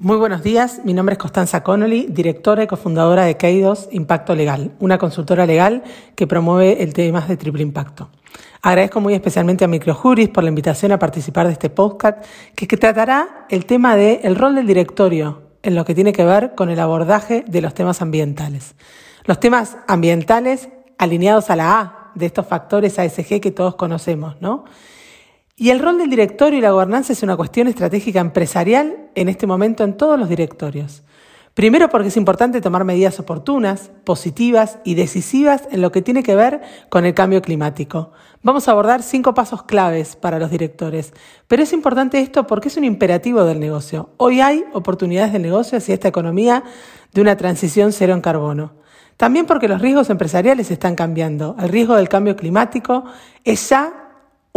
Muy buenos días, mi nombre es Constanza Connolly, directora y cofundadora de Keidos Impacto Legal, una consultora legal que promueve el tema de triple impacto. Agradezco muy especialmente a Microjuris por la invitación a participar de este podcast que, tratará el tema del el rol del directorio en lo que tiene que ver con el abordaje de los temas ambientales. Los temas ambientales alineados a la A de estos factores ASG que todos conocemos, ¿no? Y el rol del directorio y la gobernanza es una cuestión estratégica empresarial en este momento en todos los directorios. Primero porque es importante tomar medidas oportunas, positivas y decisivas en lo que tiene que ver con el cambio climático. Vamos a abordar cinco pasos claves para los directores, pero es importante esto porque es un imperativo del negocio. Hoy hay oportunidades de negocio hacia esta economía de una transición cero en carbono. También porque los riesgos empresariales están cambiando. El riesgo del cambio climático es ya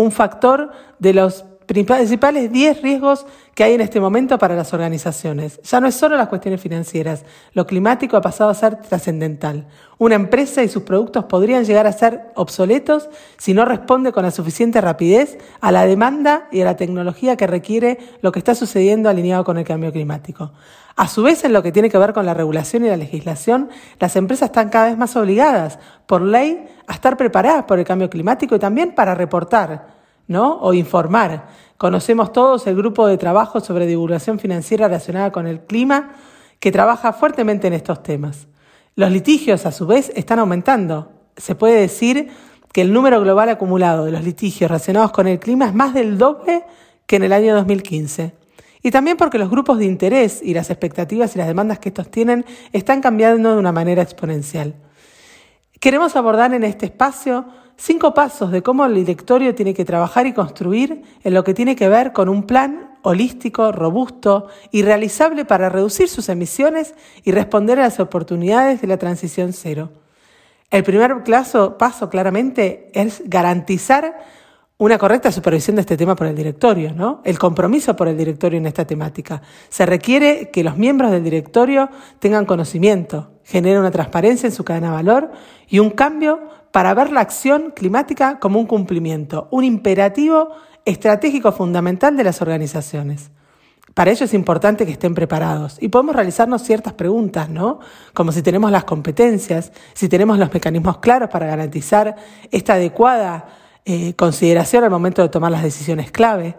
un factor de los principales 10 riesgos que hay en este momento para las organizaciones. Ya no es solo las cuestiones financieras, lo climático ha pasado a ser trascendental. Una empresa y sus productos podrían llegar a ser obsoletos si no responde con la suficiente rapidez a la demanda y a la tecnología que requiere lo que está sucediendo alineado con el cambio climático. A su vez, en lo que tiene que ver con la regulación y la legislación, las empresas están cada vez más obligadas, por ley, a estar preparadas por el cambio climático y también para reportar ¿no? o informar. Conocemos todos el grupo de trabajo sobre divulgación financiera relacionada con el clima que trabaja fuertemente en estos temas. Los litigios, a su vez, están aumentando. Se puede decir que el número global acumulado de los litigios relacionados con el clima es más del doble que en el año 2015. Y también porque los grupos de interés y las expectativas y las demandas que estos tienen están cambiando de una manera exponencial. Queremos abordar en este espacio cinco pasos de cómo el directorio tiene que trabajar y construir en lo que tiene que ver con un plan holístico, robusto y realizable para reducir sus emisiones y responder a las oportunidades de la transición cero. El primer paso claramente es garantizar una correcta supervisión de este tema por el directorio, ¿no? El compromiso por el directorio en esta temática. Se requiere que los miembros del directorio tengan conocimiento, generen una transparencia en su cadena de valor y un cambio para ver la acción climática como un cumplimiento, un imperativo estratégico fundamental de las organizaciones. Para ello es importante que estén preparados y podemos realizarnos ciertas preguntas, ¿no? Como si tenemos las competencias, si tenemos los mecanismos claros para garantizar esta adecuada eh, consideración al momento de tomar las decisiones clave.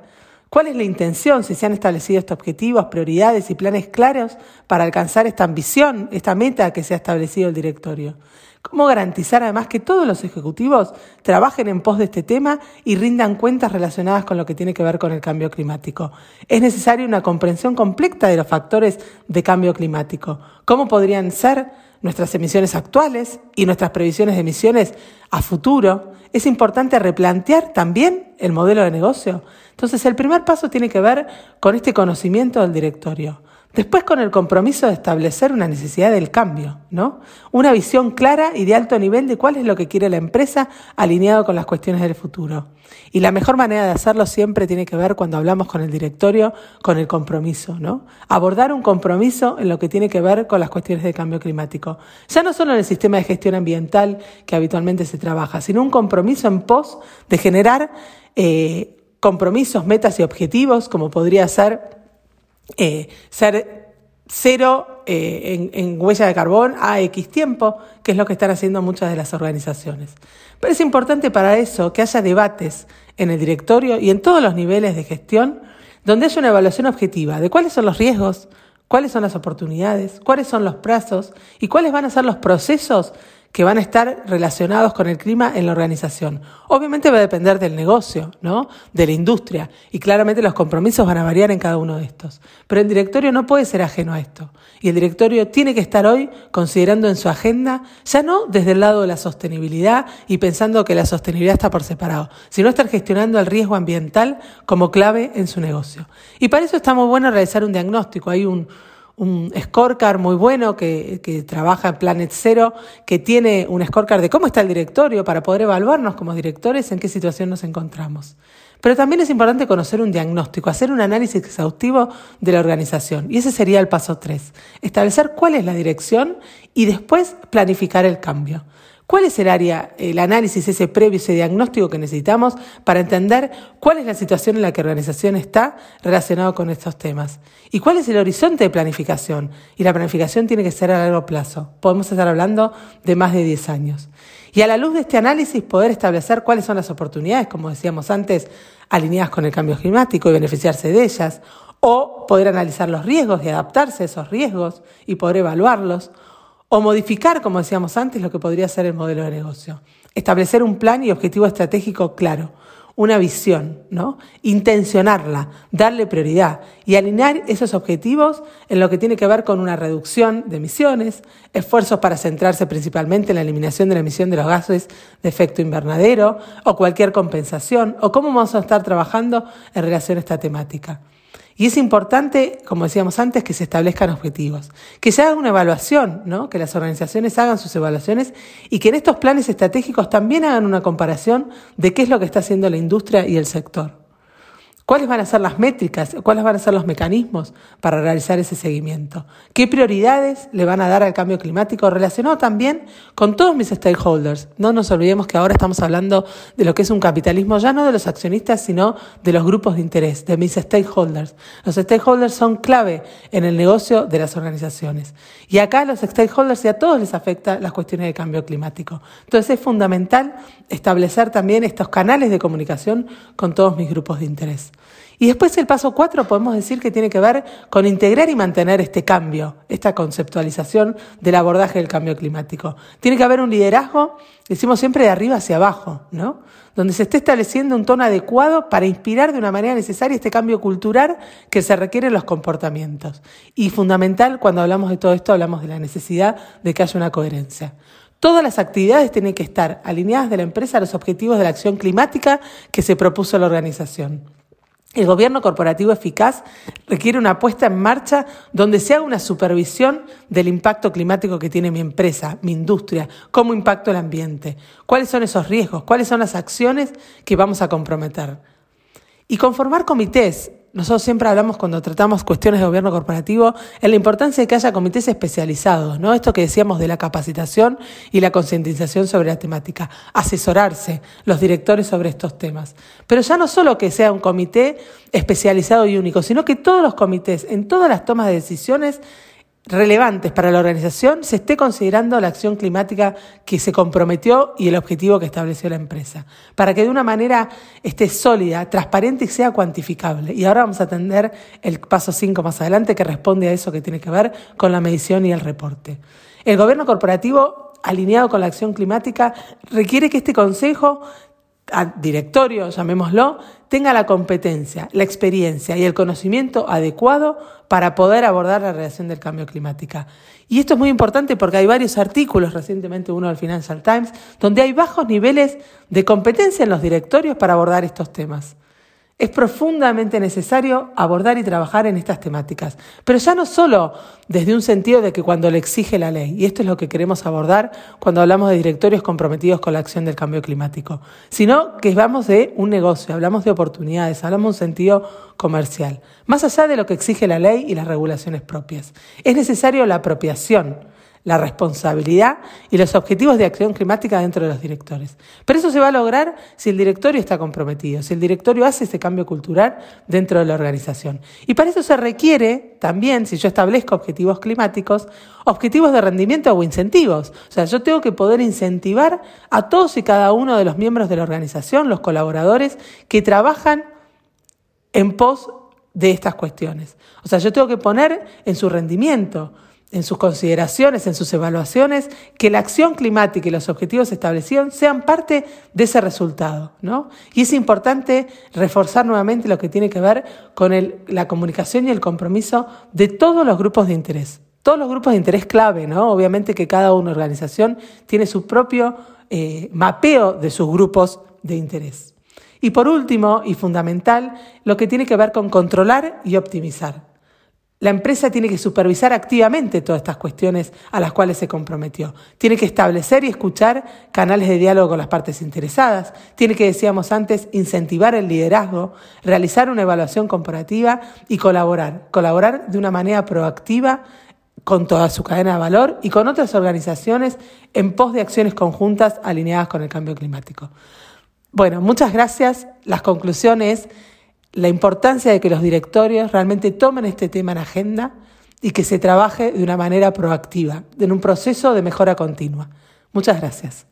¿Cuál es la intención? Si se han establecido estos objetivos, prioridades y planes claros para alcanzar esta ambición, esta meta que se ha establecido el directorio. ¿Cómo garantizar además que todos los ejecutivos trabajen en pos de este tema y rindan cuentas relacionadas con lo que tiene que ver con el cambio climático? Es necesaria una comprensión completa de los factores de cambio climático. ¿Cómo podrían ser nuestras emisiones actuales y nuestras previsiones de emisiones a futuro, es importante replantear también el modelo de negocio. Entonces, el primer paso tiene que ver con este conocimiento del directorio. Después con el compromiso de establecer una necesidad del cambio, ¿no? Una visión clara y de alto nivel de cuál es lo que quiere la empresa alineado con las cuestiones del futuro. Y la mejor manera de hacerlo siempre tiene que ver cuando hablamos con el directorio, con el compromiso, ¿no? Abordar un compromiso en lo que tiene que ver con las cuestiones de cambio climático. Ya no solo en el sistema de gestión ambiental que habitualmente se trabaja, sino un compromiso en pos de generar eh, compromisos, metas y objetivos, como podría ser eh, ser cero eh, en, huella de carbón a X tiempo, que es lo que están haciendo muchas de las organizaciones. Pero es importante para eso que haya debates en el directorio y en todos los niveles de gestión, donde haya una evaluación objetiva de cuáles son los riesgos, cuáles son las oportunidades, cuáles son los plazos y cuáles van a ser los procesos que van a estar relacionados con el clima en la organización. Obviamente va a depender del negocio, ¿no? De la industria. Y claramente los compromisos van a variar en cada uno de estos. Pero el directorio no puede ser ajeno a esto. Y el directorio tiene que estar hoy considerando en su agenda, ya no desde el lado de la sostenibilidad y pensando que la sostenibilidad está por separado, sino estar gestionando el riesgo ambiental como clave en su negocio. Y para eso está muy bueno realizar un diagnóstico. Hay un, un scorecard muy bueno que, trabaja en Planet Zero, que tiene un scorecard de cómo está el directorio para poder evaluarnos como directores en qué situación nos encontramos. Pero también es importante conocer un diagnóstico, hacer un análisis exhaustivo de la organización. Y ese sería el paso tres. Establecer cuál es la dirección y después planificar el cambio. ¿Cuál es el área, el análisis, ese previo, ese diagnóstico que necesitamos para entender cuál es la situación en la que la organización está relacionado con estos temas? ¿Y cuál es el horizonte de planificación? Y la planificación tiene que ser a largo plazo. Podemos estar hablando de más de 10 años. Y a la luz de este análisis poder establecer cuáles son las oportunidades, como decíamos antes, alineadas con el cambio climático y beneficiarse de ellas, o poder analizar los riesgos y adaptarse a esos riesgos y poder evaluarlos, o modificar, como decíamos antes, lo que podría ser el modelo de negocio. Establecer un plan y objetivo estratégico claro, una visión, ¿no? Intencionarla, darle prioridad y alinear esos objetivos en lo que tiene que ver con una reducción de emisiones, esfuerzos para centrarse principalmente en la eliminación de la emisión de los gases de efecto invernadero o cualquier compensación, o cómo vamos a estar trabajando en relación a esta temática. Y es importante, como decíamos antes, que se establezcan objetivos, que se haga una evaluación, ¿no? que las organizaciones hagan sus evaluaciones y que en estos planes estratégicos también hagan una comparación de qué es lo que está haciendo la industria y el sector. ¿Cuáles van a ser las métricas? ¿Cuáles van a ser los mecanismos para realizar ese seguimiento? ¿Qué prioridades le van a dar al cambio climático relacionado también con todos mis stakeholders? No nos olvidemos que ahora estamos hablando de lo que es un capitalismo ya no de los accionistas, sino de los grupos de interés, de mis stakeholders. Los stakeholders son clave en el negocio de las organizaciones. Y acá a los stakeholders y a todos les afecta las cuestiones de cambio climático. Entonces es fundamental establecer también estos canales de comunicación con todos mis grupos de interés. Y después el paso cuatro podemos decir que tiene que ver con integrar y mantener este cambio, esta conceptualización del abordaje del cambio climático. Tiene que haber un liderazgo, decimos siempre de arriba hacia abajo, ¿no? Donde se esté estableciendo un tono adecuado para inspirar de una manera necesaria este cambio cultural que se requiere en los comportamientos. Y fundamental, cuando hablamos de todo esto, hablamos de la necesidad de que haya una coherencia. Todas las actividades tienen que estar alineadas de la empresa a los objetivos de la acción climática que se propuso la organización. El gobierno corporativo eficaz requiere una puesta en marcha donde se haga una supervisión del impacto climático que tiene mi empresa, mi industria, cómo impacta el ambiente, cuáles son esos riesgos, cuáles son las acciones que vamos a comprometer. Y conformar comités nosotros siempre hablamos cuando tratamos cuestiones de gobierno corporativo en la importancia de que haya comités especializados, ¿no? Esto que decíamos de la capacitación y la concientización sobre la temática, asesorarse los directores sobre estos temas. Pero ya no solo que sea un comité especializado y único, sino que todos los comités, en todas las tomas de decisiones, relevantes para la organización se esté considerando la acción climática que se comprometió y el objetivo que estableció la empresa, para que de una manera esté sólida, transparente y sea cuantificable. Y ahora vamos a atender el paso 5 más adelante que responde a eso que tiene que ver con la medición y el reporte. El gobierno corporativo, alineado con la acción climática, requiere que este consejo directorio, llamémoslo, tenga la competencia, la experiencia y el conocimiento adecuado para poder abordar la relación del cambio climático. Y esto es muy importante porque hay varios artículos, recientemente uno del Financial Times, donde hay bajos niveles de competencia en los directorios para abordar estos temas. Es profundamente necesario abordar y trabajar en estas temáticas, pero ya no solo desde un sentido de que cuando le exige la ley, y esto es lo que queremos abordar cuando hablamos de directorios comprometidos con la acción del cambio climático, sino que hablamos de un negocio, hablamos de oportunidades, hablamos de un sentido comercial, más allá de lo que exige la ley y las regulaciones propias. Es necesario la apropiación la responsabilidad y los objetivos de acción climática dentro de los directores. Pero eso se va a lograr si el directorio está comprometido, si el directorio hace ese cambio cultural dentro de la organización. Y para eso se requiere también, si yo establezco objetivos climáticos, objetivos de rendimiento o incentivos. O sea, yo tengo que poder incentivar a todos y cada uno de los miembros de la organización, los colaboradores, que trabajan en pos de estas cuestiones. O sea, yo tengo que poner en su rendimiento en sus consideraciones, en sus evaluaciones, que la acción climática y los objetivos establecidos sean parte de ese resultado. ¿no? Y es importante reforzar nuevamente lo que tiene que ver con la comunicación y el compromiso de todos los grupos de interés. Todos los grupos de interés clave, ¿no? Obviamente que cada una organización tiene su propio eh, mapeo de sus grupos de interés. Y por último, y fundamental, lo que tiene que ver con controlar y optimizar. La empresa tiene que supervisar activamente todas estas cuestiones a las cuales se comprometió. Tiene que establecer y escuchar canales de diálogo con las partes interesadas. Tiene que, decíamos antes, incentivar el liderazgo, realizar una evaluación comparativa y colaborar. Colaborar de una manera proactiva con toda su cadena de valor y con otras organizaciones en pos de acciones conjuntas alineadas con el cambio climático. Bueno, muchas gracias. Las conclusiones, la importancia de que los directorios realmente tomen este tema en agenda y que se trabaje de una manera proactiva, en un proceso de mejora continua. Muchas gracias.